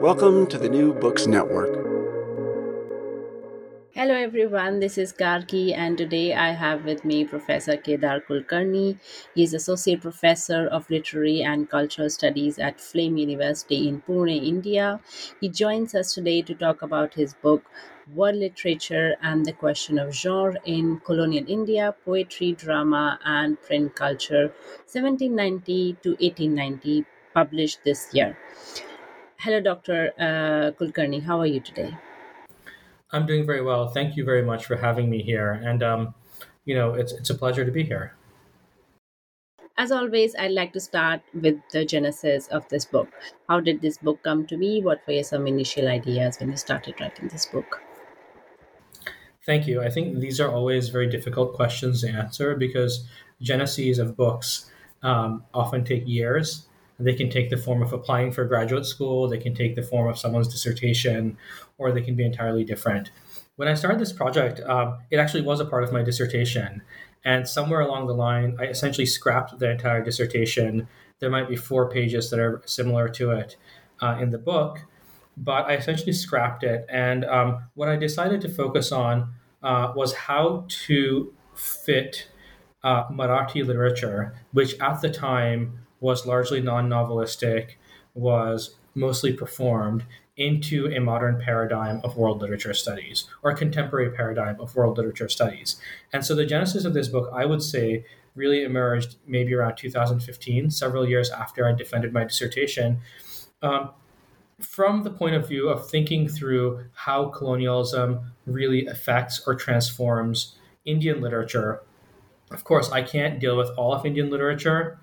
Welcome to the New Books Network. Hello everyone, this is Gargi and today I have with me Professor Kedar Kulkarni. He is Associate Professor of Literary and Cultural Studies at Flame University in Pune, India. He joins us today to talk about his book World Literature and the Question of Genre in Colonial India, Poetry, Drama and Print Culture 1790 to 1890, published this year. Hello, Dr. Uh, Kulkarni. How are you today? I'm doing very well. Thank you very much for having me here. And, um, you know, it's, it's a pleasure to be here. As always, I'd like to start with the genesis of this book. How did this book come to be? What were some initial ideas when you started writing this book? Thank you. I think these are always very difficult questions to answer because geneses of books um, often take years they can take the form of applying for graduate school, they can take the form of someone's dissertation, or they can be entirely different. When I started this project, um, it actually was a part of my dissertation. And somewhere along the line, I essentially scrapped the entire dissertation. There might be four pages that are similar to it uh, in the book, but I essentially scrapped it. And um, what I decided to focus on uh, was how to fit uh, Marathi literature, which at the time was largely non-novelistic, was mostly performed into a modern paradigm of world literature studies or contemporary paradigm of world literature studies. And so the genesis of this book, I would say, really emerged maybe around 2015, several years after I defended my dissertation. Um, from the point of view of thinking through how colonialism really affects or transforms Indian literature. Of course, I can't deal with all of Indian literature,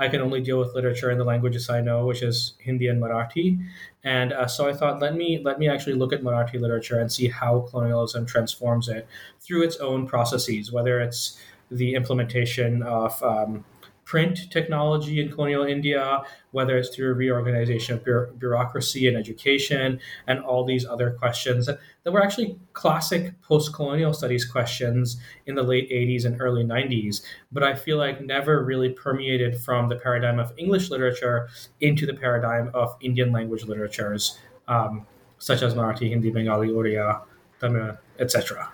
I can only deal with literature in the languages I know, which is Hindi and Marathi. And uh, so I thought, let me let me actually look at Marathi literature and see how colonialism transforms it through its own processes, whether it's the implementation of um, print technology in colonial India, whether it's through reorganization of bureaucracy and education, and all these other questions that, were actually classic post colonial studies questions in the late 80s and early 90s, but I feel like never really permeated from the paradigm of English literature into the paradigm of Indian language literatures, um, such as Marathi, Hindi, Bengali, Oriya, Tamil, etc.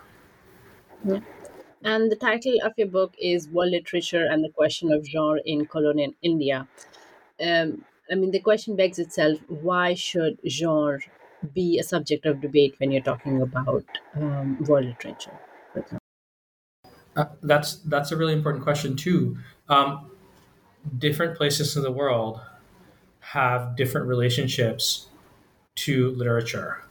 Yeah. And the title of your book is World Literature and the Question of Genre in Colonial India. Um, I mean, the question begs itself why should genre be a subject of debate when you're talking about um, world literature? Uh, that's that's a really important question too. Um, different places in the world have different relationships to literature.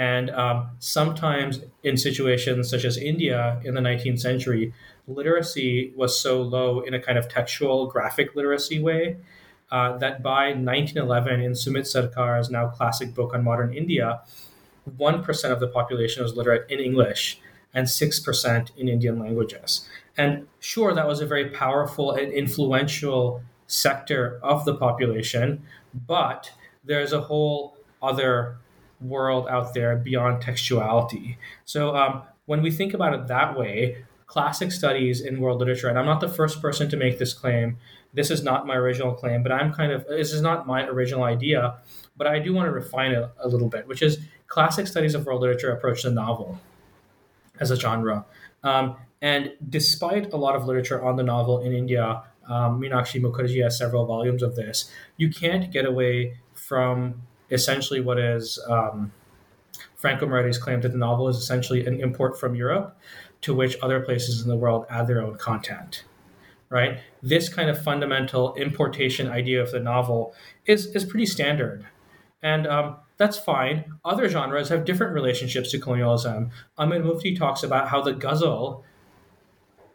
And um, sometimes in situations such as India in the 19th century, literacy was so low in a kind of textual graphic literacy way uh, that by 1911, in Sumit Sarkar's now classic book on modern India, 1% of the population was literate in English and 6% in Indian languages. And sure, that was a very powerful and influential sector of the population, but there's a whole other world out there beyond textuality. So um, when we think about it that way, classic studies in world literature, and I'm not the first person to make this claim. This is not my original claim, but I'm kind of this is not my original idea, but I do want to refine it a little bit, which is classic studies of world literature approach the novel as a genre. Um, and despite a lot of literature on the novel in India, um, Meenakshi Mukherjee has several volumes of this. You can't get away from essentially what is um, Franco Moretti's claim that the novel is essentially an import from Europe to which other places in the world add their own content. Right? This kind of fundamental importation idea of the novel is, is pretty standard. And um, that's fine. Other genres have different relationships to colonialism. Aamir Mufti talks about how the ghazal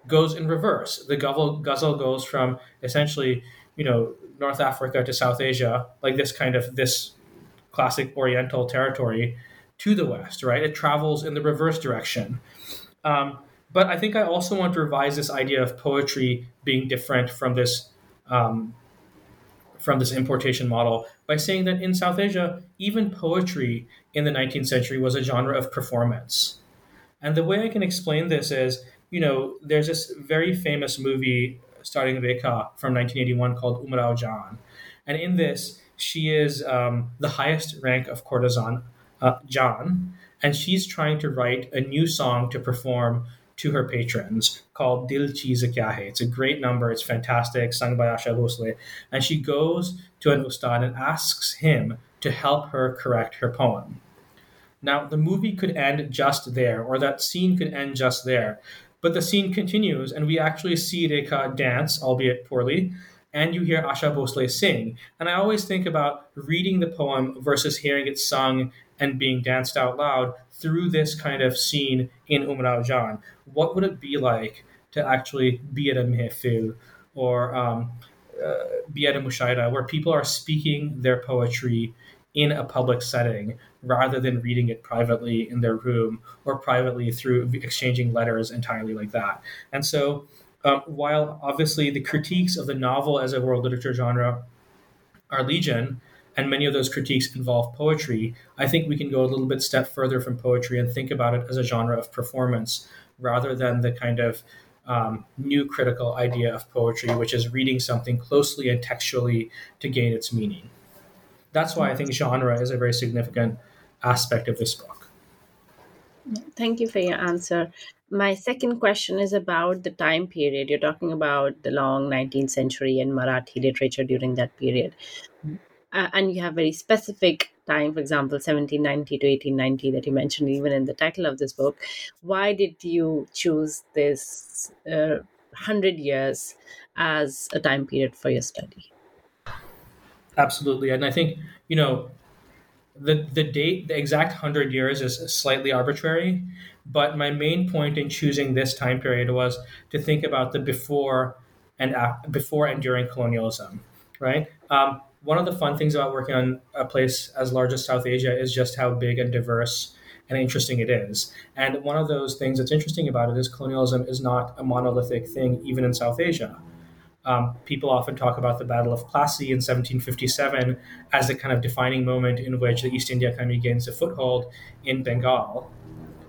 goes in reverse. The ghazal goes from essentially, you know, North Africa to South Asia, like this kind of this classic Oriental territory, to the West, right? It travels in the reverse direction. Um, but I think I also want to revise this idea of poetry being different from this um, from this importation model by saying that in South Asia, even poetry in the 19th century was a genre of performance. And the way I can explain this is you know, there's this very famous movie starring Rekha from 1981 called Umrao Jaan. And in this, she is um, the highest rank of courtesan, uh, Jan, and she's trying to write a new song to perform to her patrons called Dil Cheez Kya Hai. It's a great number. It's fantastic, sung by Asha Bhosle. And she goes to an ustad and asks him to help her correct her poem. Now, the movie could end just there, or that scene could end just there. But the scene continues, and we actually see Rekha dance, albeit poorly, and you hear Asha Bhosle sing. And I always think about reading the poem versus hearing it sung and being danced out loud through this kind of scene in Umrao Jaan. What would it be like to actually be at a mehfil or um, uh, be at a mushaira where people are speaking their poetry in a public setting rather than reading it privately in their room or privately through exchanging letters entirely like that. And so, um, while obviously the critiques of the novel as a world literature genre are legion, and many of those critiques involve poetry, I think we can go a little bit step further from poetry and think about it as a genre of performance rather than the kind of um, new critical idea of poetry, which is reading something closely and textually to gain its meaning. That's why I think genre is a very significant aspect of this book. Thank you for your answer. My second question is about the time period. You're talking about the long 19th century and Marathi literature during that period. Uh, and you have very specific time, for example, 1790 to 1890, that you mentioned even in the title of this book. Why did you choose this uh, 100 years as a time period for your study? Absolutely. And I think, you know, the the date, the exact hundred years, is slightly arbitrary. But my main point in choosing this time period was to think about the before and after, before and during colonialism, right? Um, one of the fun things about working on a place as large as South Asia is just how big and diverse and interesting it is. And one of those things that's interesting about it is colonialism is not a monolithic thing, even in South Asia. Um, people often talk about the Battle of Plassey in 1757 as the kind of defining moment in which the East India Company gains a foothold in Bengal,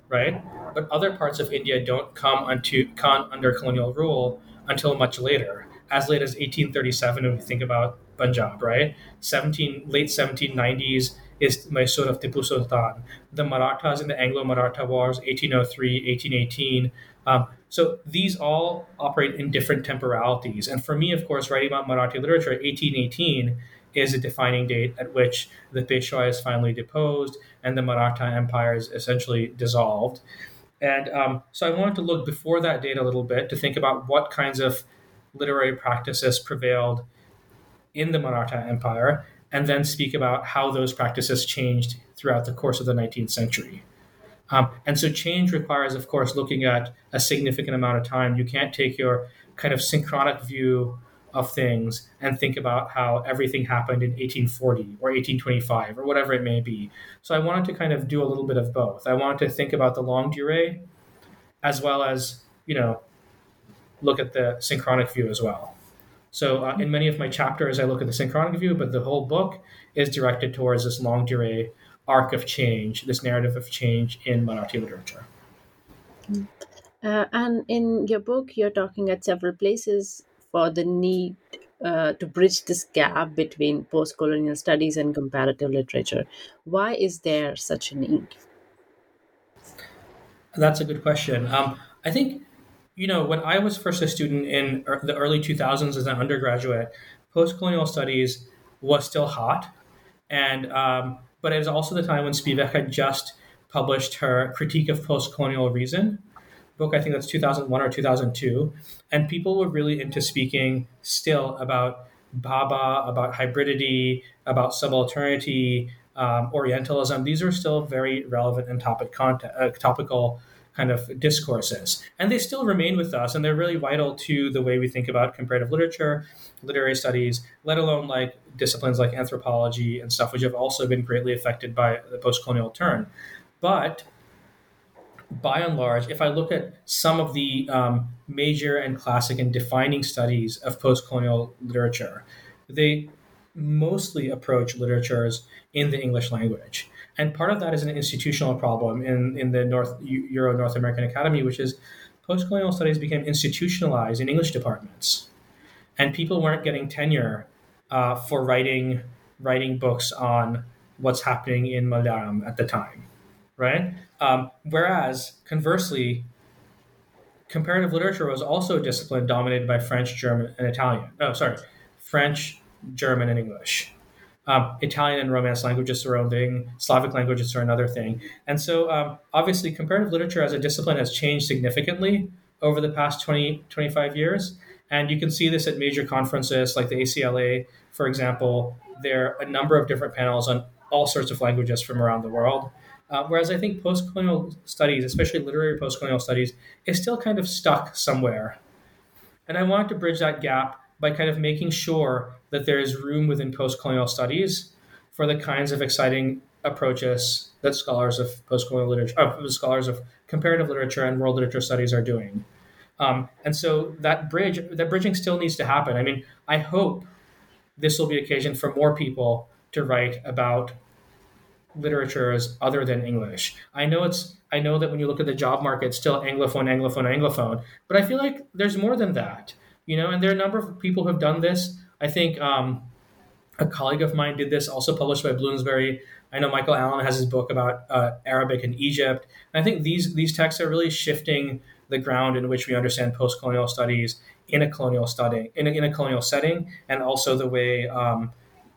right? But other parts of India don't come, unto, come under colonial rule until much later, as late as 1837 when we think about Punjab, right? 17 late 1790s is Mysore of Tipu Sultan. The Marathas in the Anglo-Maratha Wars, 1803, 1818. Um, so these all operate in different temporalities. And for me, of course, writing about Marathi literature, 1818 is a defining date at which the Peshwa is finally deposed and the Maratha Empire is essentially dissolved. And um, so I wanted to look before that date a little bit to think about what kinds of literary practices prevailed in the Maratha Empire, and then speak about how those practices changed throughout the course of the 19th century. Um, and so change requires, of course, looking at a significant amount of time. You can't take your kind of synchronic view of things and think about how everything happened in 1840 or 1825 or whatever it may be. So I wanted to kind of do a little bit of both. I wanted to think about the longue durée as well as, you know, look at the synchronic view as well. So uh, in many of my chapters, I look at the synchronic view, but the whole book is directed towards this longue durée arc of change, this narrative of change in Marathi literature. Uh, and in your book, you're talking at several places for the need uh, to bridge this gap between post colonial studies and comparative literature. Why is there such a need? That's a good question. Um, I think, you know, when I was first a student in the early 2000s as an undergraduate, post colonial studies was still hot. And, um, but it was also the time when Spivak had just published her Critique of Post Colonial Reason book. I think that's 2001 or 2002. And people were really into speaking still about Bhabha, about hybridity, about subalternity, um, Orientalism. These are still very relevant and topic content, uh, topical kind of discourses. And they still remain with us, and they're really vital to the way we think about comparative literature, literary studies, let alone like disciplines like anthropology and stuff, which have also been greatly affected by the post colonial turn. But by and large, if I look at some of the um, major and classic and defining studies of post colonial literature, they mostly approach literatures in the English language. And part of that is an institutional problem in, in the North Euro North American Academy, which is post colonial studies became institutionalized in English departments. And people weren't getting tenure uh, for writing writing books on what's happening in Malayalam at the time, right? Um, whereas, conversely, comparative literature was also a discipline dominated by French, German, and Italian. Oh, sorry, French, German, and English. Um, Italian and Romance languages are own thing. Slavic languages are another thing. And so, um, obviously, comparative literature as a discipline has changed significantly over the past 20, 25 years. And you can see this at major conferences like the ACLA, for example. There are a number of different panels on all sorts of languages from around the world. Uh, whereas I think post colonial studies, especially literary post colonial studies, is still kind of stuck somewhere. And I wanted to bridge that gap by kind of making sure that there is room within post colonial studies for the kinds of exciting approaches that scholars of post colonial literature, uh, scholars of comparative literature and world literature studies are doing. Um, and so that bridge, that bridging still needs to happen. I mean, I hope this will be occasion for more people to write about literatures other than English. I know it's I know that when you look at the job market, still anglophone, anglophone, anglophone, but I feel like there's more than that. You know, and there are a number of people who have done this. I think um, a colleague of mine did this, also published by Bloomsbury. I know Michael Allan has his book about uh, Arabic in Egypt. And I think these these texts are really shifting the ground in which we understand post-colonial studies in a colonial study in a, in a colonial setting, and also the way um,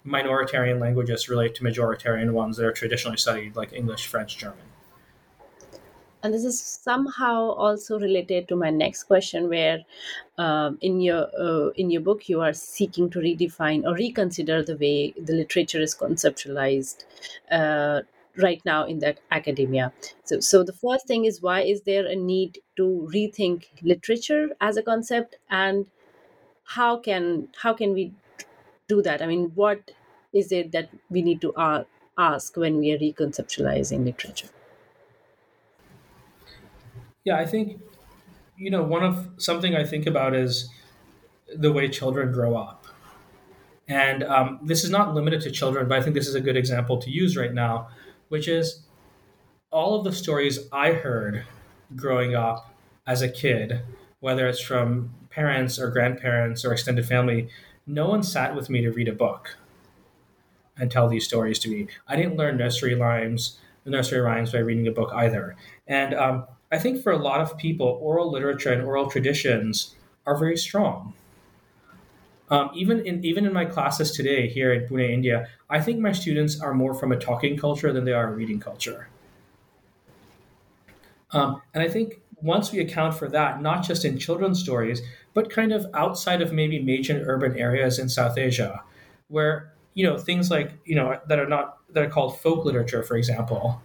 minoritarian languages relate to majoritarian ones that are traditionally studied, like English, French, German. And this is somehow also related to my next question, where um, in your uh, in your book you are seeking to redefine or reconsider the way the literature is conceptualized uh, right now in the academia. So, so the first thing is why is there a need to rethink literature as a concept, and how can how can we do that? I mean, what is it that we need to uh, ask when we are reconceptualizing literature? Yeah, I think you know one of something I think about is the way children grow up, and um, this is not limited to children, but I think this is a good example to use right now, which is all of the stories I heard growing up as a kid, whether it's from parents or grandparents or extended family, no one sat with me to read a book and tell these stories to me. I didn't learn nursery rhymes, nursery rhymes by reading a book either. And um, I think for a lot of people, oral literature and oral traditions are very strong. Um, even in even in my classes today here in Pune, India, I think my students are more from a talking culture than they are a reading culture. Um, and I think once we account for that, not just in children's stories, but kind of outside of maybe major urban areas in South Asia, where you know things like you know that are not that are called folk literature, for example,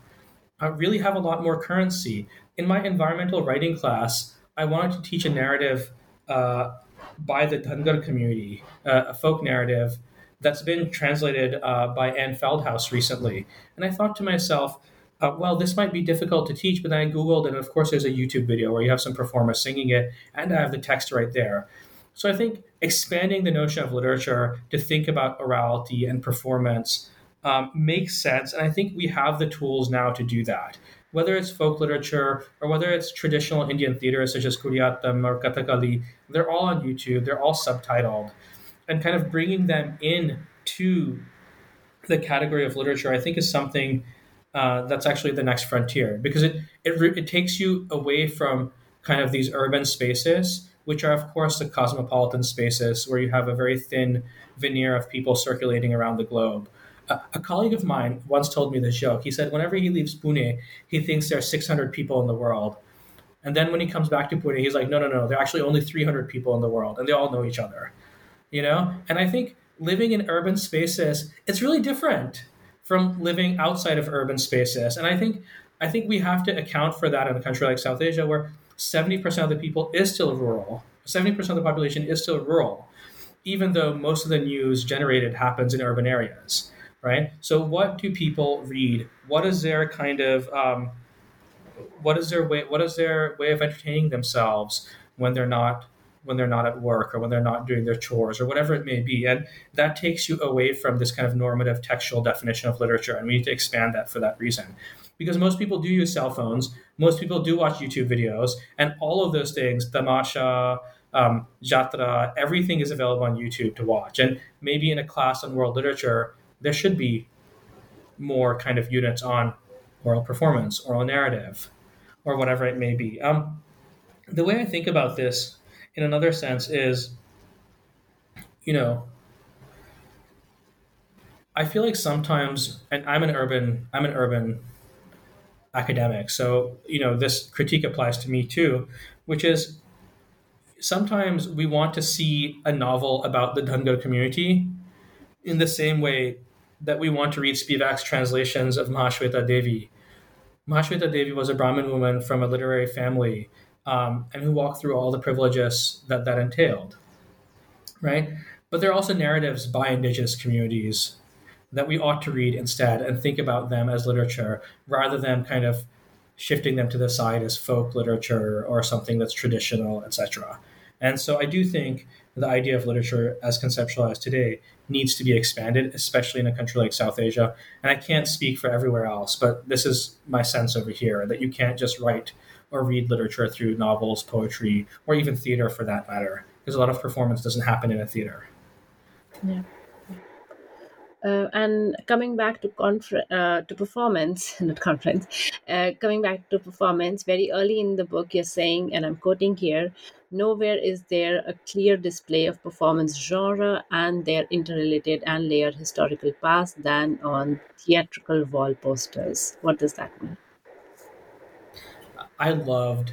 uh, really have a lot more currency. In my environmental writing class, I wanted to teach a narrative uh, by the Dhangar community, uh, a folk narrative that's been translated uh, by Anne Feldhaus recently, and I thought to myself. Uh, well, this might be difficult to teach, but then I Googled, and of course, there's a YouTube video where you have some performers singing it, and I have the text right there. So I think expanding the notion of literature to think about orality and performance um, makes sense. And I think we have the tools now to do that. Whether it's folk literature or whether it's traditional Indian theater such as Kudiyattam or Kathakali, they're all on YouTube, they're all subtitled. And kind of bringing them in to the category of literature, I think, is something uh, that's actually the next frontier because it, it, it takes you away from kind of these urban spaces, which are, of course, the cosmopolitan spaces where you have a very thin veneer of people circulating around the globe. A, a colleague of mine once told me this joke. He said, whenever he leaves Pune, he thinks there are 600 people in the world. And then when he comes back to Pune, he's like, no, no, no, there are actually only 300 people in the world, and they all know each other. You know? And I think living in urban spaces, it's really different from living outside of urban spaces. And I think I think we have to account for that in a country like South Asia where 70% of the people is still rural. 70% of the population is still rural, even though most of the news generated happens in urban areas, right? So what do people read? What is their kind of um, what is their way what is their way of entertaining themselves when they're not when they're not at work or when they're not doing their chores or whatever it may be. And that takes you away from this kind of normative textual definition of literature. And we need to expand that for that reason. Because most people do use cell phones, most people do watch YouTube videos, and all of those things, Tamasha, um, Jatra, everything is available on YouTube to watch. And maybe in a class on world literature, there should be more kind of units on oral performance, oral narrative, or whatever it may be. Um, the way I think about this in another sense is you know i feel like sometimes and i'm an urban i'm an urban academic so you know this critique applies to me too which is sometimes we want to see a novel about the Dhangar community in the same way that we want to read Spivak's translations of Mahasweta Devi. Mahasweta Devi was a Brahmin woman from a literary family um, and who walk through all the privileges that that entailed, right? But there are also narratives by indigenous communities that we ought to read instead and think about them as literature rather than kind of shifting them to the side as folk literature or something that's traditional, etc. And so I do think the idea of literature as conceptualized today needs to be expanded, especially in a country like South Asia. And I can't speak for everywhere else, but this is my sense over here that you can't just write or read literature through novels, poetry, or even theater for that matter, because a lot of performance doesn't happen in a theater. Yeah. Uh, and coming back to confer- uh, to performance, not conference, uh, coming back to performance, very early in the book, you're saying, and I'm quoting here, nowhere is there a clear display of performance genre and their interrelated and layered historical past than on theatrical wall posters. What does that mean? I loved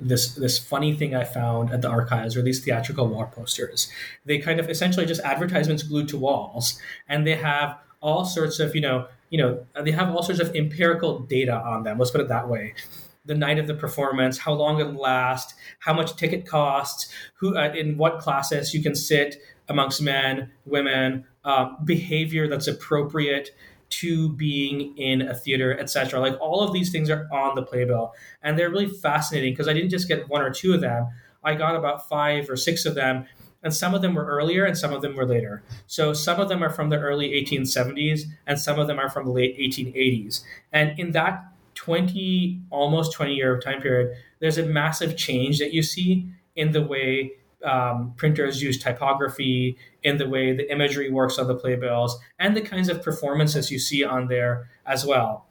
this this funny thing I found at the archives are these theatrical wall posters. They kind of essentially just advertisements glued to walls, and they have all sorts of you know you know they have all sorts of empirical data on them. Let's put it that way. The night of the performance, how long it'll last, how much ticket costs, who uh, in what classes you can sit amongst men, women, uh, behavior that's appropriate to being in a theater, etc. Like all of these things are on the playbill, and they're really fascinating because I didn't just get one or two of them. I got about five or six of them, and some of them were earlier and some of them were later. So some of them are from the early 1870s, and some of them are from the late 1880s. And in that 20, almost 20 year time period, there's a massive change that you see in the way um, printers use typography, in the way the imagery works on the playbills, and the kinds of performances you see on there as well.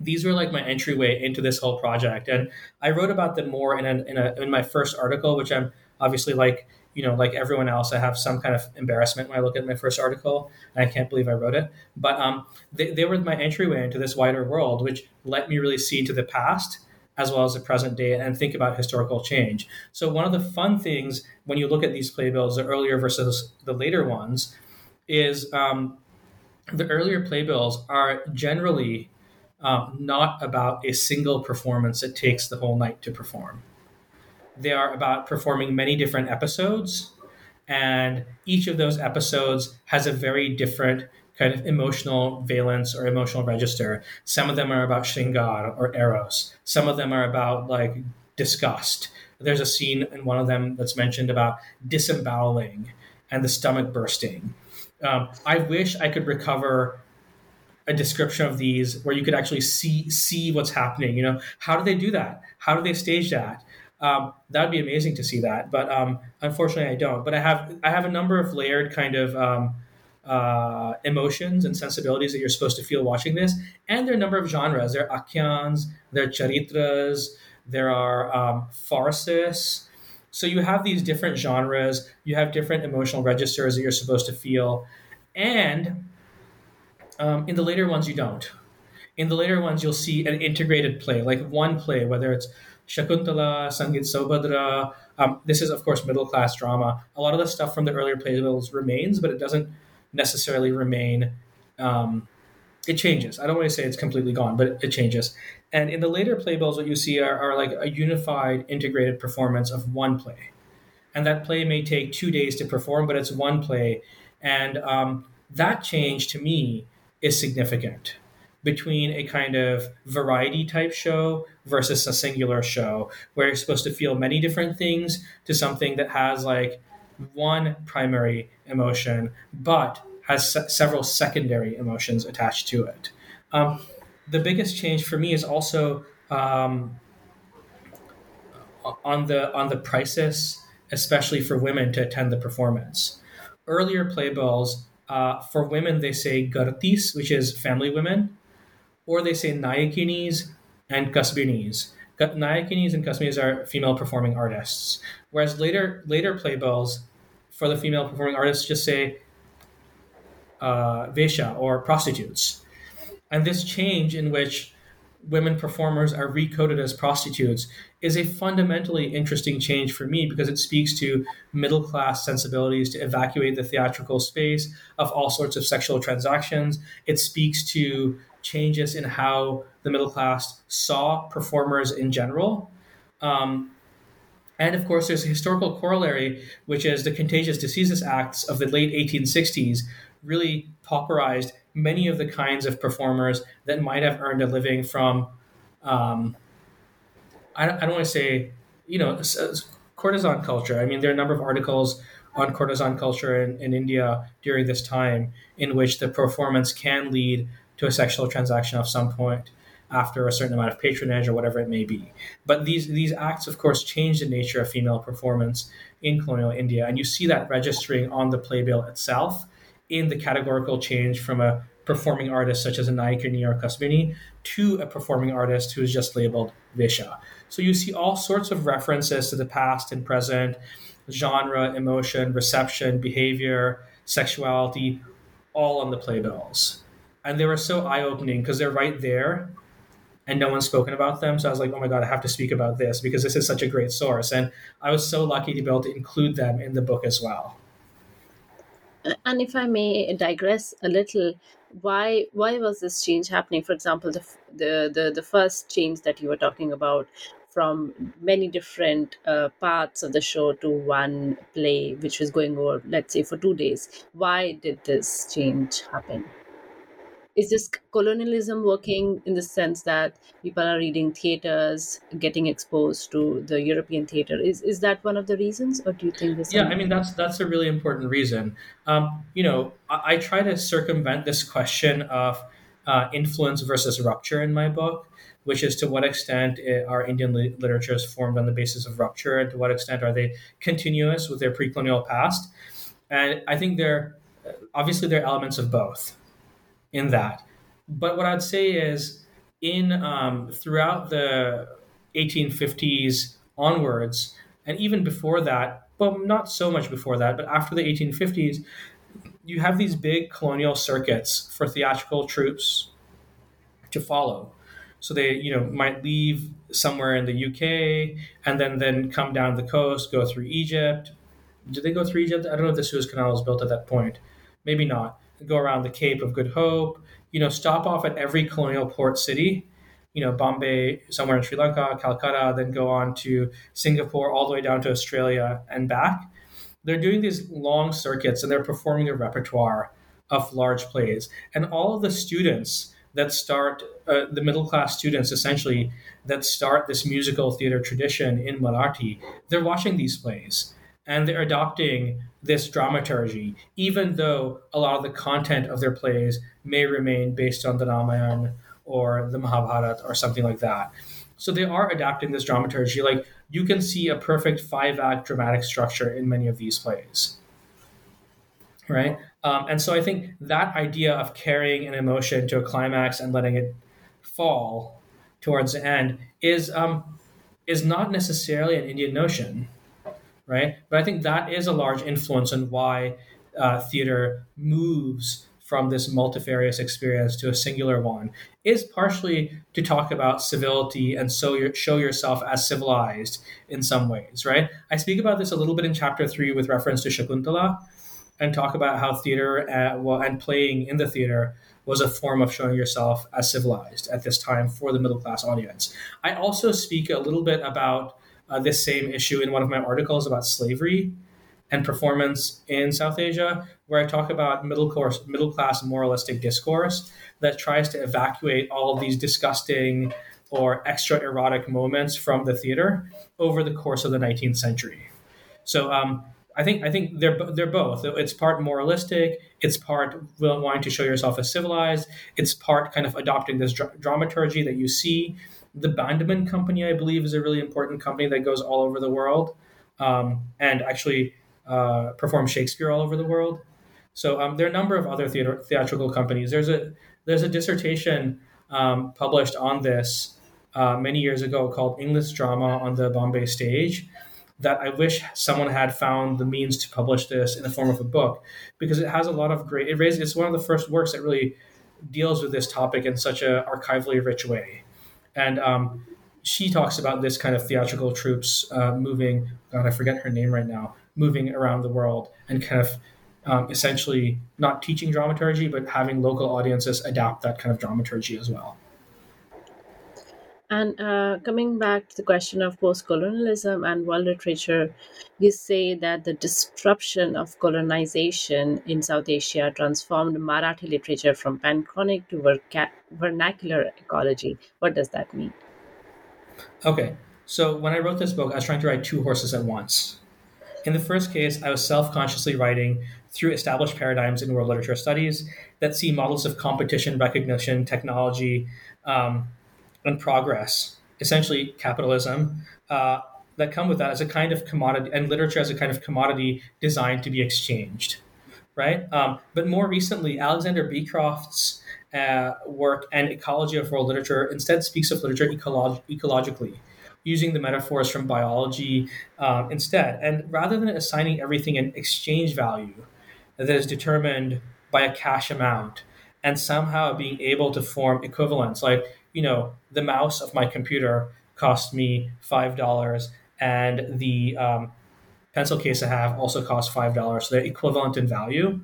These were like my entryway into this whole project, and I wrote about them more in, in, a, in my first article, which I'm obviously like you know like everyone else. I have some kind of embarrassment when I look at my first article, and I can't believe I wrote it. But um, they, they were my entryway into this wider world, which let me really see into the past as well as the present day and think about historical change. So one of the fun things when you look at these playbills, the earlier versus the later ones, is um, the earlier playbills are generally um, not about a single performance that takes the whole night to perform. They are about performing many different episodes, and each of those episodes has a very different kind of emotional valence or emotional register. Some of them are about Shingar or Eros. Some of them are about like disgust. There's a scene in one of them that's mentioned about disemboweling and the stomach bursting. Um, I wish I could recover a description of these where you could actually see see what's happening. You know, how do they do that? How do they stage that? Um, that would be amazing to see that, but um, unfortunately, I don't. But I have I have a number of layered kind of um, uh, emotions and sensibilities that you're supposed to feel watching this, and there are a number of genres. There are akhyans, there are charitras, there are um, farces. So you have these different genres. You have different emotional registers that you're supposed to feel, and um, in the later ones, you don't. In the later ones, you'll see an integrated play, like one play, whether it's Shakuntala, Sangit Saubhadra. Um, this is, of course, middle class drama. A lot of the stuff from the earlier playbills remains, but it doesn't necessarily remain. Um, it changes. I don't want to say it's completely gone, but it changes. And in the later playbills, what you see are, are like a unified, integrated performance of one play. And that play may take two days to perform, but it's one play. And um, that change to me is significant between a kind of variety type show versus a singular show where you're supposed to feel many different things to something that has like one primary emotion but has se- several secondary emotions attached to it. Um, the biggest change for me is also um, on the on the prices, especially for women to attend the performance. Earlier playbills uh, for women, they say gartis, which is family women, or they say nayakinis and kasbinis. Nayakinis and kasbinis are female performing artists, whereas later later playbills for the female performing artists just say uh, vesha or prostitutes. And this change in which women performers are recoded as prostitutes is a fundamentally interesting change for me because it speaks to middle class sensibilities to evacuate the theatrical space of all sorts of sexual transactions. It speaks to changes in how the middle class saw performers in general. Um, and of course, there's a historical corollary, which is the Contagious Diseases Acts of the late 1860s, really pauperized many of the kinds of performers that might have earned a living from, um, I, I don't want to say, you know, courtesan culture. I mean, there are a number of articles on courtesan culture in, in India during this time in which the performance can lead to a sexual transaction of some point after a certain amount of patronage or whatever it may be. But these these acts, of course, change the nature of female performance in colonial India, and you see that registering on the playbill itself in the categorical change from a performing artist such as a Nayakini or Kasbini to a performing artist who is just labeled Visha. So you see all sorts of references to the past and present, genre, emotion, reception, behavior, sexuality, all on the playbills. And they were so eye opening because they're right there and no one's spoken about them. So I was like, oh my God, I have to speak about this because this is such a great source. And I was so lucky to be able to include them in the book as well and if I may digress a little, why why was this change happening? For example, the the the, the first change that you were talking about from many different uh, parts of the show to one play, which was going over, let's say, for two days. Why did this change happen? Is this colonialism working in the sense that people are reading theaters getting exposed to the european theater? Is is that one of the reasons or do you think this yeah i mean that's that's a really important reason. Um, you know I, I, try to circumvent this question of uh, influence versus rupture in my book which is to what extent are indian li- literatures formed on the basis of rupture and to what extent are they continuous with their pre-colonial past? And i think they're obviously there are elements of both in that. But what I'd say is, in um, throughout the 1850s onwards, and even before that, well, not so much before that, but after the 1850s, you have these big colonial circuits for theatrical troupes to follow. So they, you know, might leave somewhere in the UK and then then come down the coast, go through Egypt. Did they go through Egypt? I don't know if the Suez Canal was built at that point. Maybe not go around the Cape of Good Hope, you know, stop off at every colonial port city, you know, Bombay, somewhere in Sri Lanka, Calcutta, then go on to Singapore, all the way down to Australia and back. They're doing these long circuits and they're performing a repertoire of large plays. And all of the students that start, uh, the middle class students essentially, that start this musical theater tradition in Marathi, they're watching these plays and they're adopting this dramaturgy, even though a lot of the content of their plays may remain based on the Ramayana or the Mahabharata or something like that. So they are adapting this dramaturgy. Like you can see a perfect five act dramatic structure in many of these plays. Right? Um, and so I think that idea of carrying an emotion to a climax and letting it fall towards the end is um, is not necessarily an Indian notion, right? But I think that is a large influence on why uh, theater moves from this multifarious experience to a singular one is partially to talk about civility and so your, show yourself as civilized in some ways, right? I speak about this a little bit in chapter three with reference to Shakuntala and talk about how theater uh, well, and playing in the theater was a form of showing yourself as civilized at this time for the middle class audience. I also speak a little bit about uh, this same issue in one of my articles about slavery and performance in South Asia, where I talk about middle course, middle class moralistic discourse that tries to evacuate all of these disgusting or extra erotic moments from the theater over the course of the 19th century. So um, I think I think they're they're both. It's part moralistic. It's part wanting to show yourself as civilized. It's part kind of adopting this dra- dramaturgy that you see. The Bandmann Company, I believe, is a really important company that goes all over the world um, and actually uh, perform Shakespeare all over the world. So um, there are a number of other theater, theatrical companies. There's a there's a dissertation um, published on this uh, many years ago called English Drama on the Bombay Stage. That I wish someone had found the means to publish this in the form of a book because it has a lot of great. It raises, it's one of the first works that really deals with this topic in such a archivally rich way, and um, she talks about this kind of theatrical troupes uh, moving. God, I forget her name right now moving around the world and kind of um, essentially not teaching dramaturgy, but having local audiences adapt that kind of dramaturgy as well. And uh, coming back to the question of post colonialism and world literature, you say that the disruption of colonization in South Asia transformed Marathi literature from panchoric to verca- vernacular ecology. What does that mean? Okay, so when I wrote this book, I was trying to ride two horses at once. In the first case, I was self consciously writing through established paradigms in world literature studies that see models of competition, recognition, technology, um, and progress, essentially capitalism, uh, that come with that as a kind of commodity, and literature as a kind of commodity designed to be exchanged, right? Um, but more recently, Alexander Beecroft's uh, work and ecology of world literature instead speaks of literature ecolog- ecologically using the metaphors from biology um, instead. And rather than assigning everything an exchange value that is determined by a cash amount and somehow being able to form equivalents, like, you know, the mouse of my computer cost me $5 and the um, pencil case I have also costs $5. So they're equivalent in value.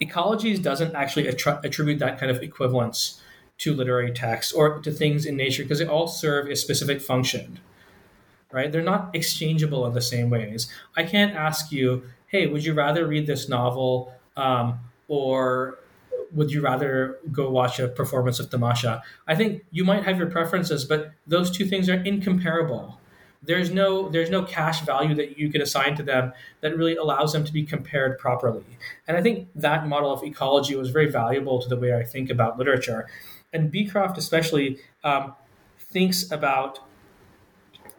Ecologies doesn't actually attribute that kind of equivalence to literary texts or to things in nature because they all serve a specific function right they're not exchangeable in the same ways i can't ask you hey would you rather read this novel um, or would you rather go watch a performance of tamasha? I think you might have your preferences but those two things are incomparable. There's no there's no cash value that you can assign to them that really allows them to be compared properly. And i think that model of ecology was very valuable to the way i think about literature. And Beecroft especially um, thinks about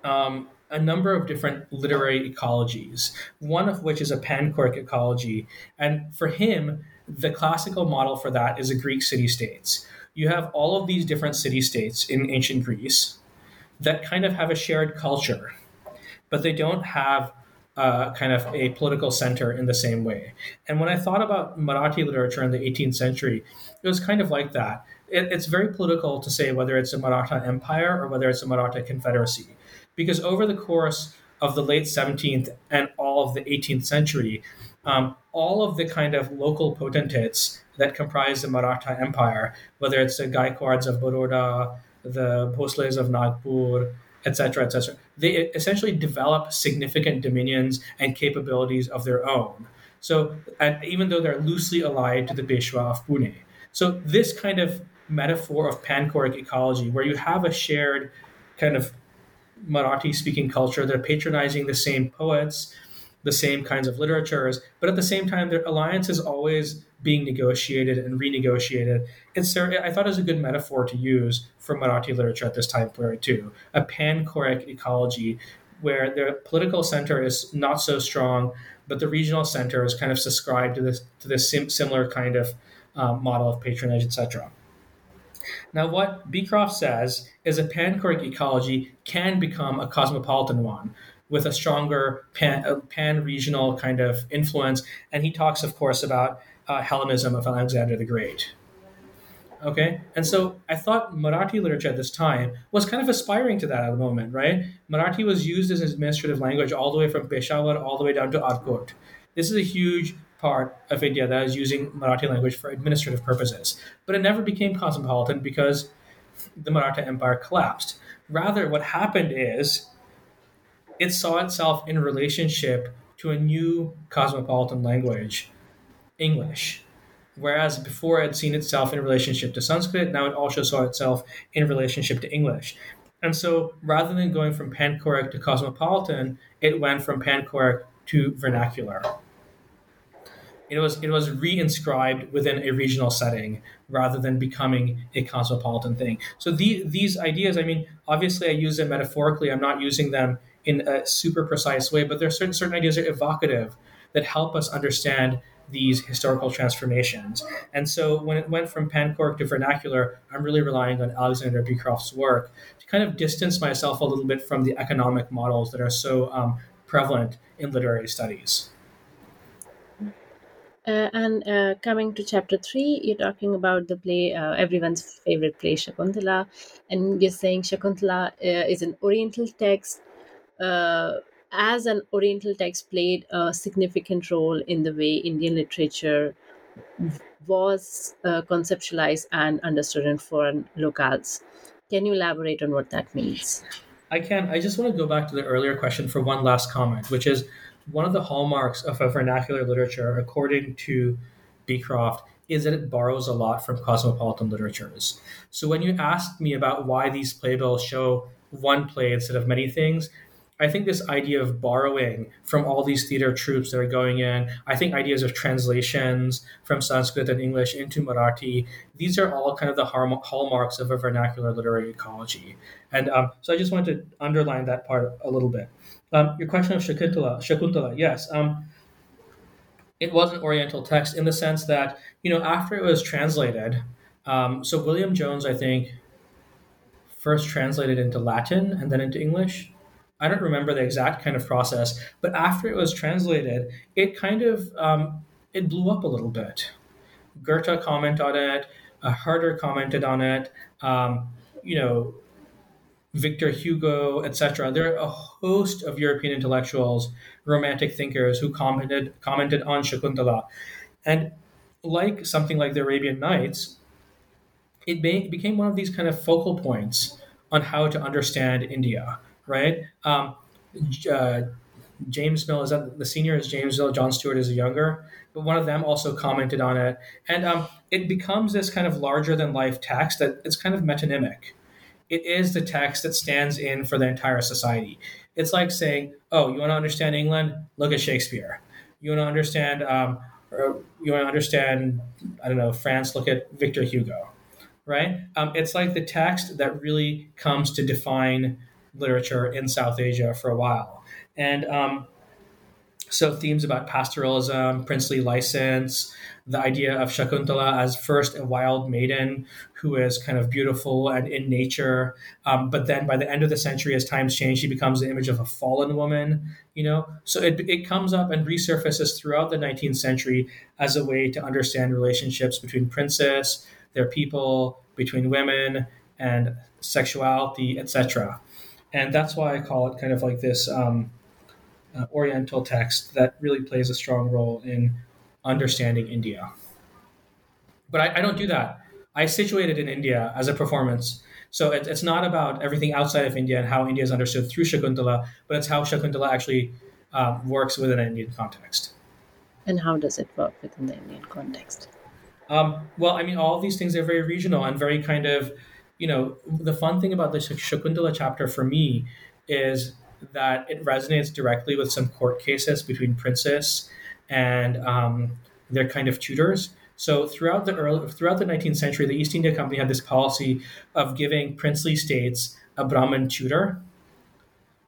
um, a number of different literary ecologies, one of which is a panchoric ecology. And for him, the classical model for that is a Greek city states. You have all of these different city states in ancient Greece that kind of have a shared culture, but they don't have uh, kind of a political center in the same way. And when I thought about Marathi literature in the 18th century, it was kind of like that it, it's very political to say whether it's a Maratha Empire or whether it's a Maratha Confederacy, because over the course of the late 17th and all of the 18th century, um, all of the kind of local potentates that comprise the Maratha Empire, whether it's the Gaikwads of Baroda, the Bhosles of Nagpur, etc., etc., they essentially develop significant dominions and capabilities of their own. So, even though they're loosely allied to the Peshwa of Pune, so this kind of metaphor of panchoric ecology, where you have a shared kind of Marathi speaking culture. They're patronizing the same poets, the same kinds of literatures, but at the same time, their alliance is always being negotiated and renegotiated. It's I thought it was a good metaphor to use for Marathi literature at this time period too. A panchoric ecology where the political center is not so strong, but the regional center is kind of subscribed to this to this sim- similar kind of um, model of patronage, etc. Now, what Beecroft says is a panchoric ecology can become a cosmopolitan one with a stronger pan, pan regional kind of influence. And he talks, of course, about uh, Hellenism of Alexander the Great. Okay, and so I thought Marathi literature at this time was kind of aspiring to that at the moment, right? Marathi was used as an administrative language all the way from Peshawar all the way down to Arcot. This is a huge part of India that is using Marathi language for administrative purposes. But it never became cosmopolitan because the Maratha Empire collapsed. Rather, what happened is it saw itself in relationship to a new cosmopolitan language, English. Whereas before it had seen itself in relationship to Sanskrit, now it also saw itself in relationship to English. And so rather than going from panchoric to cosmopolitan, it went from panchoric to vernacular it was it was reinscribed within a regional setting rather than becoming a cosmopolitan thing. So the, these ideas, I mean, obviously I use them metaphorically. I'm not using them in a super precise way, but there are certain certain ideas that are evocative that help us understand these historical transformations. And so when it went from panchoric to vernacular, I'm really relying on Alexander Beecroft's work to kind of distance myself a little bit from the economic models that are so um, prevalent in literary studies. Uh, and uh, coming to chapter three, you're talking about the play, uh, everyone's favorite play, Shakuntala, and you're saying Shakuntala uh, is an Oriental text. Uh, as an Oriental text, played a significant role in the way Indian literature was uh, conceptualized and understood in foreign locales. Can you elaborate on what that means? I can. I just want to go back to the earlier question for one last comment, which is one of the hallmarks of a vernacular literature, according to Beecroft, is that it borrows a lot from cosmopolitan literatures. So when you asked me about why these playbills show one play instead of many things, I think this idea of borrowing from all these theater troupes that are going in, I think ideas of translations from Sanskrit and English into Marathi, these are all kind of the hallmarks of a vernacular literary ecology. And um, so I just wanted to underline that part a little bit. Um, your question of Shakuntala, Shakuntala, yes. Um, it was an Oriental text in the sense that, you know, after it was translated, um, so William Jones, I think, first translated into Latin and then into English. I don't remember the exact kind of process, but after it was translated, it kind of um, it blew up a little bit. Goethe commented on it, uh, Herder commented on it. Um, you know, Victor Hugo, etc. There are a host of European intellectuals, romantic thinkers who commented commented on Shakuntala, and like something like the Arabian Nights, it be, became one of these kind of focal points on how to understand India. Right? Um, uh, James Mill is the senior is James Mill, John Stuart is the younger, but one of them also commented on it, and um, it becomes this kind of larger than life text that it's kind of metonymic it is the text that stands in for the entire society. It's like saying, "Oh, you want to understand England? Look at Shakespeare. You want to understand, um, you want to understand, I don't know, France? Look at Victor Hugo." Right? Um, it's like the text that really comes to define literature in South Asia for a while, and um, so themes about pastoralism, princely license, the idea of Shakuntala as first a wild maiden who is kind of beautiful and in nature, um, but then by the end of the century, as times change, she becomes the image of a fallen woman. You know, so it it comes up and resurfaces throughout the 19th century as a way to understand relationships between princes, their people, between women, and sexuality, etc. And that's why I call it kind of like this. Um, uh, Oriental text that really plays a strong role in understanding India. But I, I don't do that. I situate it in India as a performance. So it, it's not about everything outside of India and how India is understood through Shakuntala, but it's how Shakuntala actually um, works within an Indian context. And how does it work within the Indian context? Um, well, I mean, all of these things are very regional and very kind of, you know, the fun thing about the Shakuntala chapter for me is that it resonates directly with some court cases between princes and um, their kind of tutors. So throughout the early, throughout the 19th century, the East India Company had this policy of giving princely states a Brahmin tutor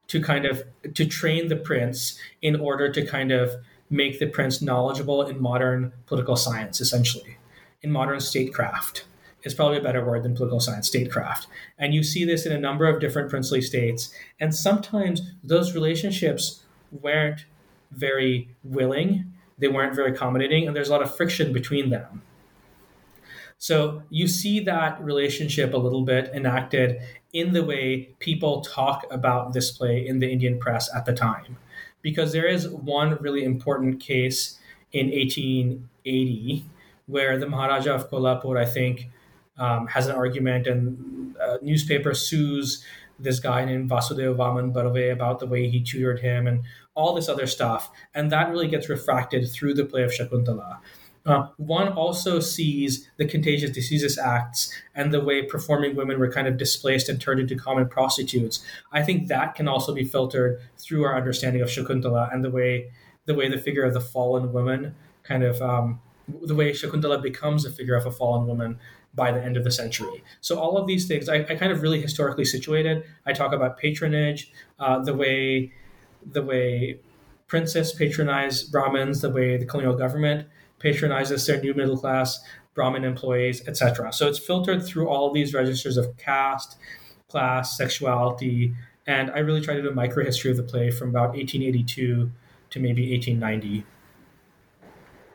to kind of to train the prince in order to kind of make the prince knowledgeable in modern political science, essentially, in modern statecraft is probably a better word than political science, statecraft. And you see this in a number of different princely states. And sometimes those relationships weren't very willing, they weren't very accommodating, and there's a lot of friction between them. So you see that relationship a little bit enacted in the way people talk about this play in the Indian press at the time. Because there is one really important case in 1880 where the Maharaja of Kolhapur, I think, um, has an argument, and a newspaper sues this guy named Vasudeva Vaman Barve about the way he tutored him and all this other stuff. And that really gets refracted through the play of Shakuntala. Uh, one also sees the Contagious Diseases Acts and the way performing women were kind of displaced and turned into common prostitutes. I think that can also be filtered through our understanding of Shakuntala and the way the way the figure of the fallen woman kind of um, the way Shakuntala becomes a figure of a fallen woman by the end of the century. So all of these things, I, I kind of really historically situated. I talk about patronage, uh, the way the way princes patronize Brahmins, the way the colonial government patronizes their new middle class Brahmin employees, etc. So it's filtered through all of these registers of caste, class, sexuality, and I really try to do a microhistory of the play from about 1882 to maybe 1890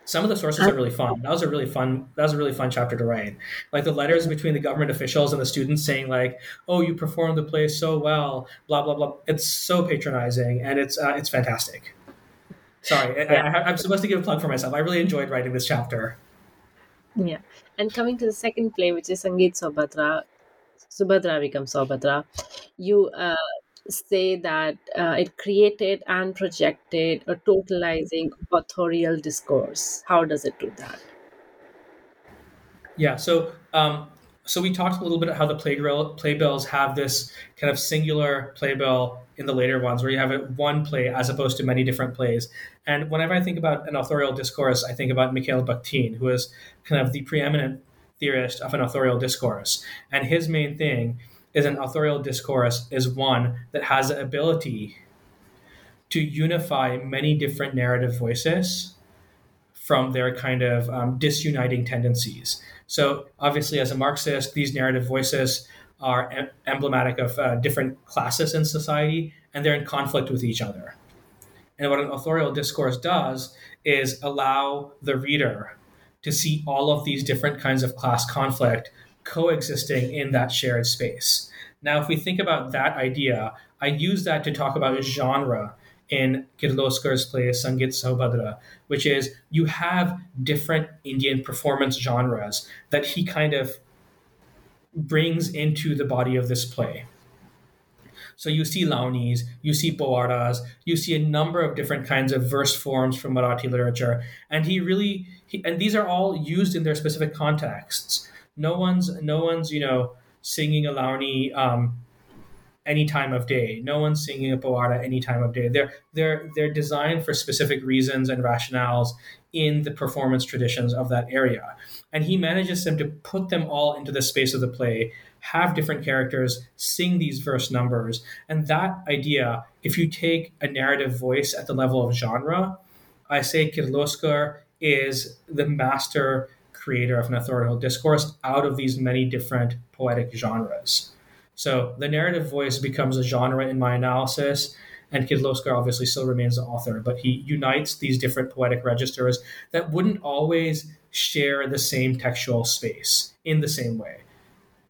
some of the sources are really fun. That was a really fun. That was a really fun chapter to write. Like the letters between the government officials and the students saying like, "Oh, you performed the play so well," blah blah blah. It's so patronizing and it's uh, it's fantastic. Sorry, I, i'm supposed to give a plug for myself. I really enjoyed writing this chapter. Yeah, and coming to the second play, which is Sangeet Saubhadra, Subhadra becomes Saubhadra. You uh, say that uh, it created and projected a totalizing authorial discourse. How does it do that? Yeah, so um, so we talked a little bit about how the playbill, playbills have this kind of singular playbill in the later ones, where you have one play as opposed to many different plays. And whenever I think about an authorial discourse, I think about Mikhail Bakhtin, who is kind of the preeminent theorist of an authorial discourse. And his main thing is an authorial discourse is one that has the ability to unify many different narrative voices from their kind of um, disuniting tendencies. So, obviously, as a Marxist, these narrative voices are em- emblematic of uh, different classes in society and they're in conflict with each other. And what an authorial discourse does is allow the reader to see all of these different kinds of class conflict coexisting in that shared space. Now, if we think about that idea, I use that to talk about genre in Kirloskar's play Sangeet Saubhadra, which is you have different Indian performance genres that he kind of brings into the body of this play. So you see Launis, you see Powadas, you see a number of different kinds of verse forms from Marathi literature, and he really, he, and these are all used in their specific contexts. No one's, no one's, you know, singing a Launi um, any time of day. No one's singing a Powada any time of day. They're they're they're designed for specific reasons and rationales in the performance traditions of that area. And he manages them to put them all into the space of the play, have different characters sing these verse numbers. And that idea, if you take a narrative voice at the level of genre, I say Kirloskar is the master creator of an authorial discourse out of these many different poetic genres. So the narrative voice becomes a genre in my analysis, and Kirloskar obviously still remains the author, but he unites these different poetic registers that wouldn't always share the same textual space in the same way.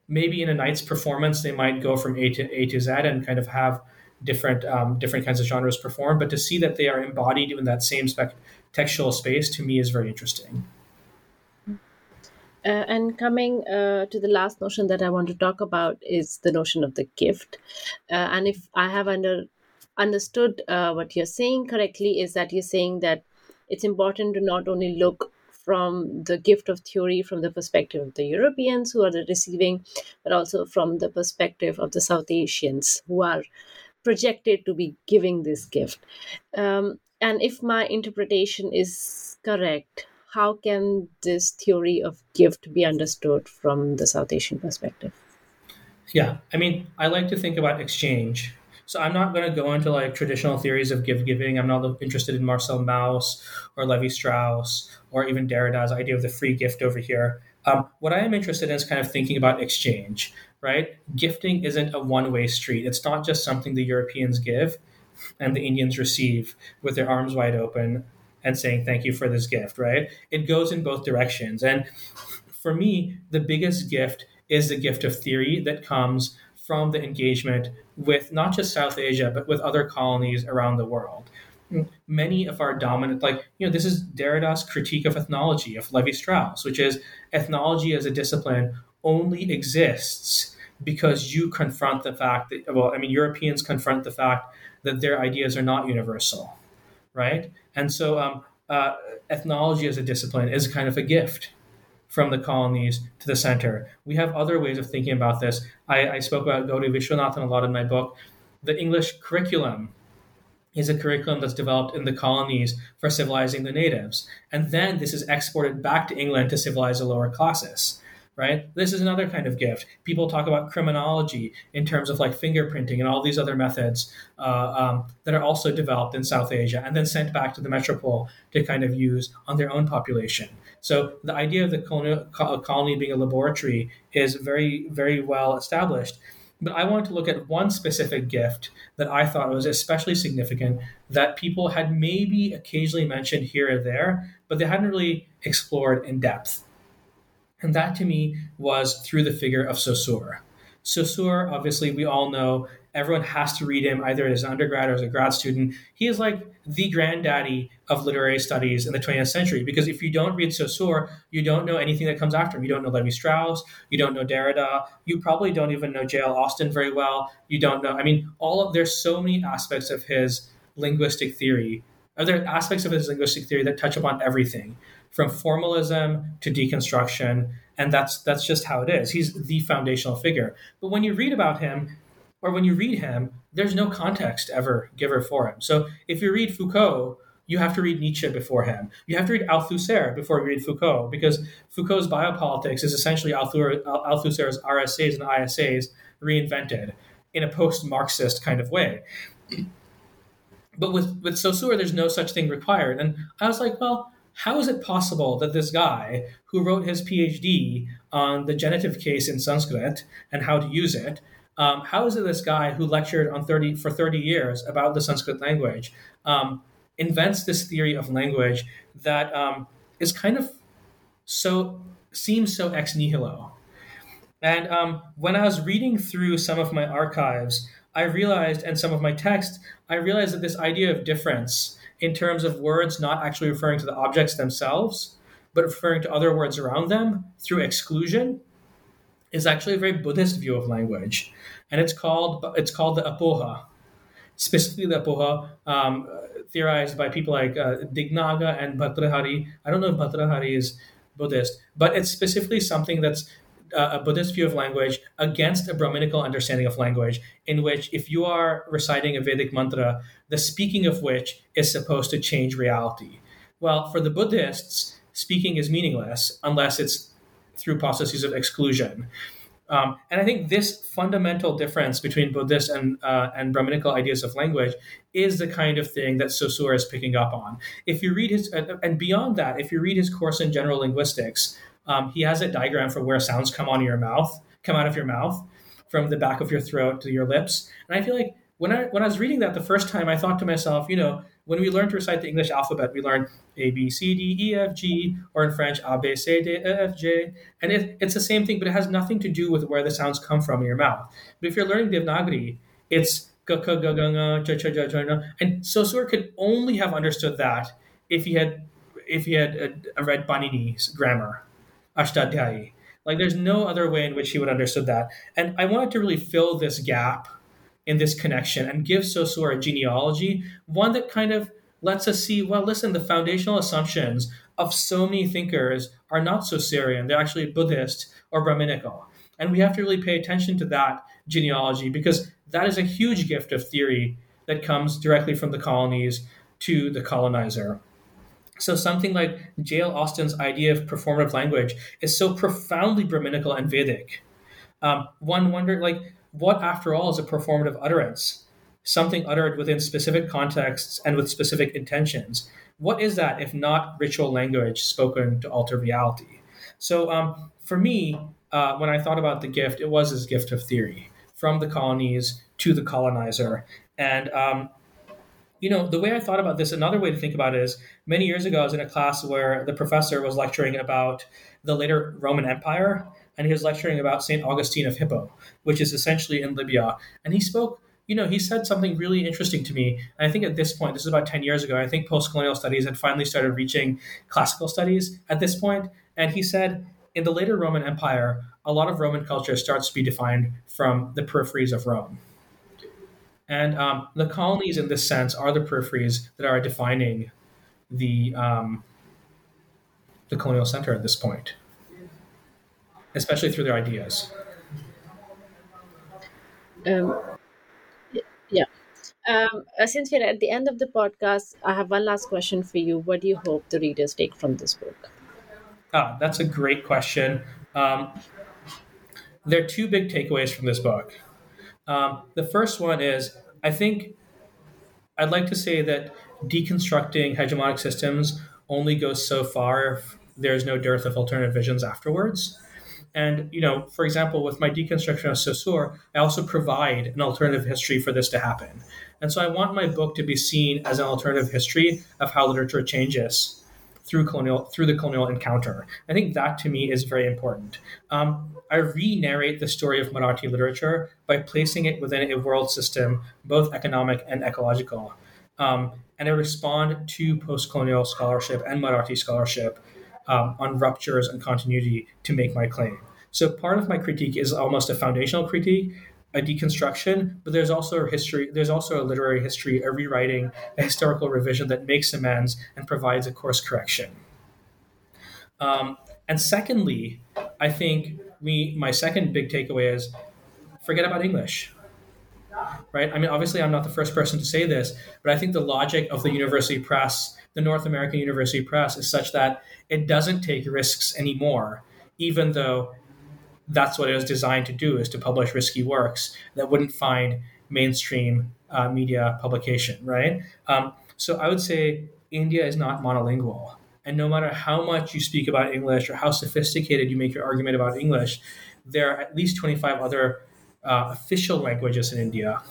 Maybe in a night's performance, they might go from A to A to Z and kind of have different um, different kinds of genres performed. But to see that they are embodied in that same spec- textual space to me is very interesting. Uh, and coming uh, to the last notion that I want to talk about is the notion of the gift. Uh, and if I have under understood uh, what you're saying correctly, is that you're saying that it's important to not only look from the gift of theory from the perspective of the Europeans who are the receiving, but also from the perspective of the South Asians who are projected to be giving this gift. Um, and if my interpretation is correct, how can this theory of gift be understood from the South Asian perspective? Yeah, I mean, I like to think about exchange. So I'm not going to go into like traditional theories of gift giving. I'm not interested in Marcel Mauss or Levi Strauss or even Derrida's idea of the free gift over here. Um, what I am interested in is kind of thinking about exchange, right? Gifting isn't a one way street. It's not just something the Europeans give and the Indians receive with their arms wide open and saying thank you for this gift, right? It goes in both directions. And for me, the biggest gift is the gift of theory that comes from the engagement with not just South Asia, but with other colonies around the world. Many of our dominant, like, you know, this is Derrida's critique of ethnology, of Levi Strauss, which is ethnology as a discipline only exists because you confront the fact that, well, I mean, Europeans confront the fact that their ideas are not universal, right? And so um, uh, ethnology as a discipline is kind of a gift from the colonies to the center. We have other ways of thinking about this. I, I spoke about Gauri Viswanathan a lot in my book. The English curriculum is a curriculum that's developed in the colonies for civilizing the natives. And then this is exported back to England to civilize the lower classes right? This is another kind of gift. People talk about criminology in terms of like fingerprinting and all these other methods uh, um, that are also developed in South Asia and then sent back to the metropole to kind of use on their own population. So the idea of the colony being a laboratory is very, very well established. But I wanted to look at one specific gift that I thought was especially significant that people had maybe occasionally mentioned here or there, but they hadn't really explored in depth. And that to me was through the figure of Saussure. Saussure, obviously, we all know everyone has to read him either as an undergrad or as a grad student. He is like the granddaddy of literary studies in the 20th century because if you don't read Saussure, you don't know anything that comes after him. You don't know Levi Strauss, you don't know Derrida, you probably don't even know J.L. Austin very well. You don't know, I mean, all of there's so many aspects of his linguistic theory. Are there aspects of his linguistic theory that touch upon everything? From formalism to deconstruction, and that's that's just how it is. He's the foundational figure. But when you read about him, or when you read him, there's no context ever given for him. So if you read Foucault, you have to read Nietzsche before him. You have to read Althusser before you read Foucault, because Foucault's biopolitics is essentially Althusser's RSAs and ISAs reinvented in a post-Marxist kind of way. But with, with Saussure, there's no such thing required. And I was like, well, how is it possible that this guy who wrote his PhD on the genitive case in Sanskrit and how to use it, um, how is it this guy who lectured on 30 for 30 years about the Sanskrit language um, invents this theory of language that um, is kind of so seems so ex nihilo. And um, when I was reading through some of my archives, I realized, and some of my texts, I realized that this idea of difference in terms of words not actually referring to the objects themselves, but referring to other words around them through exclusion, is actually a very Buddhist view of language, and it's called it's called the apoha, specifically the apoha um, theorized by people like uh, Dignaga and Bhartrhari. I don't know if Bhartrhari is Buddhist, but it's specifically something that's uh, a Buddhist view of language against a Brahminical understanding of language, in which if you are reciting a Vedic mantra, the speaking of which is supposed to change reality. Well, for the Buddhists, speaking is meaningless unless it's through processes of exclusion. Um, and I think this fundamental difference between Buddhist and uh, and Brahminical ideas of language is the kind of thing that Saussure is picking up on. If you read his, uh, and beyond that, if you read his course in general linguistics, um, he has a diagram for where sounds come on your mouth, come out of your mouth, from the back of your throat to your lips. And I feel like when I when I was reading that the first time, I thought to myself, you know, when we learn to recite the English alphabet, we learn A B C D E F G, or in French A B C D E F G, and it, it's the same thing, but it has nothing to do with where the sounds come from in your mouth. But if you're learning Devanagari, it's and Saussure could only have understood that if he had if he had uh, read Panini's grammar Ashtadhyayi. Like there's no other way in which he would understood that. And I wanted to really fill this gap in this connection and give Saussure a genealogy, one that kind of lets us see, well, listen, the foundational assumptions of so many thinkers are not Saussurian. They're actually Buddhist or Brahminical. And we have to really pay attention to that genealogy because that is a huge gift of theory that comes directly from the colonies to the colonizer. So something like J.L. Austin's idea of performative language is so profoundly Brahminical and Vedic. Um, one wonder, like, what after all is a performative utterance? Something uttered within specific contexts and with specific intentions. What is that if not ritual language spoken to alter reality? So um, for me, uh, when I thought about the gift, it was this gift of theory from the colonies to the colonizer. And um, you know, the way I thought about this, another way to think about it is many years ago, I was in a class where the professor was lecturing about the later Roman Empire, and he was lecturing about St. Augustine of Hippo, which is essentially in Libya. And he spoke, you know, he said something really interesting to me. And I think at this point, this is about 10 years ago, I think post colonial studies had finally started reaching classical studies at this point. And he said, in the later Roman Empire, a lot of Roman culture starts to be defined from the peripheries of Rome. And um, the colonies, in this sense, are the peripheries that are defining the um, the colonial center at this point, especially through their ideas. Um, yeah. Um, uh, since we're at the end of the podcast, I have one last question for you. What do you hope the readers take from this book? Ah, that's a great question. Um, there are two big takeaways from this book. Um, the first one is I think I'd like to say that deconstructing hegemonic systems only goes so far if there's no dearth of alternative visions afterwards. And, you know, for example, with my deconstruction of Saussure, I also provide an alternative history for this to happen. And so I want my book to be seen as an alternative history of how literature changes through colonial through the colonial encounter. I think that to me is very important. Um, I re-narrate the story of Marathi literature by placing it within a world system, both economic and ecological. Um, and I respond to post-colonial scholarship and Marathi scholarship um, on ruptures and continuity to make my claim. So part of my critique is almost a foundational critique, a deconstruction, but there's also a history, there's also a literary history, a rewriting, a historical revision that makes amends and provides a course correction. Um, and secondly, I think me my second big takeaway is forget about English. Right? I mean, obviously, I'm not the first person to say this, but I think the logic of the university press, the North American university press, is such that it doesn't take risks anymore, even though that's what it was designed to do is to publish risky works that wouldn't find mainstream uh, media publication right? Um, so i would say india is not monolingual. And no matter how much you speak about english or how sophisticated you make your argument about english there are at least 25 other uh, official languages in india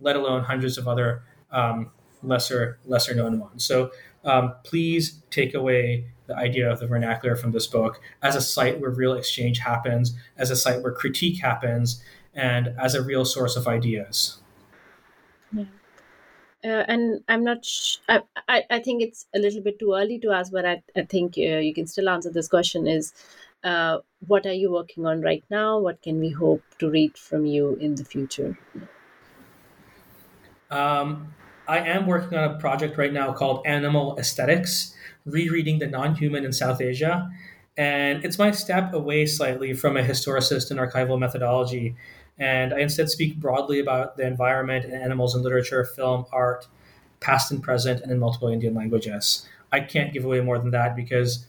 let alone hundreds of other um, lesser lesser known ones. So um, please take away the idea of the vernacular from this book as a site where real exchange happens, as a site where critique happens, and as a real source of ideas. Yeah. Uh, and I'm not. Sh- I, I, I think it's a little bit too early to ask, but I, I think uh, you can still answer this question: Is uh, what are you working on right now? What can we hope to read from you in the future? Um, I am working on a project right now called Animal Aesthetics, rereading the non-human in South Asia. And it's my step away slightly from a historicist and archival methodology. And I instead speak broadly about the environment and animals in literature, film, art, past and present, and in multiple Indian languages. I can't give away more than that because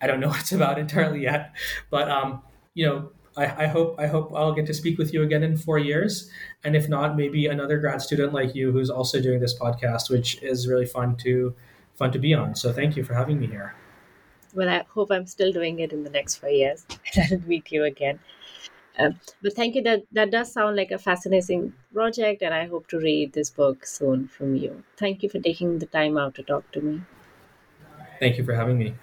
I don't know what it's about entirely yet. But um, you know, I, I, hope I hope I'll get to speak with you again in four years, and if not, maybe another grad student like you who's also doing this podcast, which is really fun to fun to be on. So thank you for having me here. Well, I hope I'm still doing it in the next four years. and I'll meet you again. Um, but thank you. That that does sound like a fascinating project, and I hope to read this book soon from you. Thank you for taking the time out to talk to me. Thank you for having me.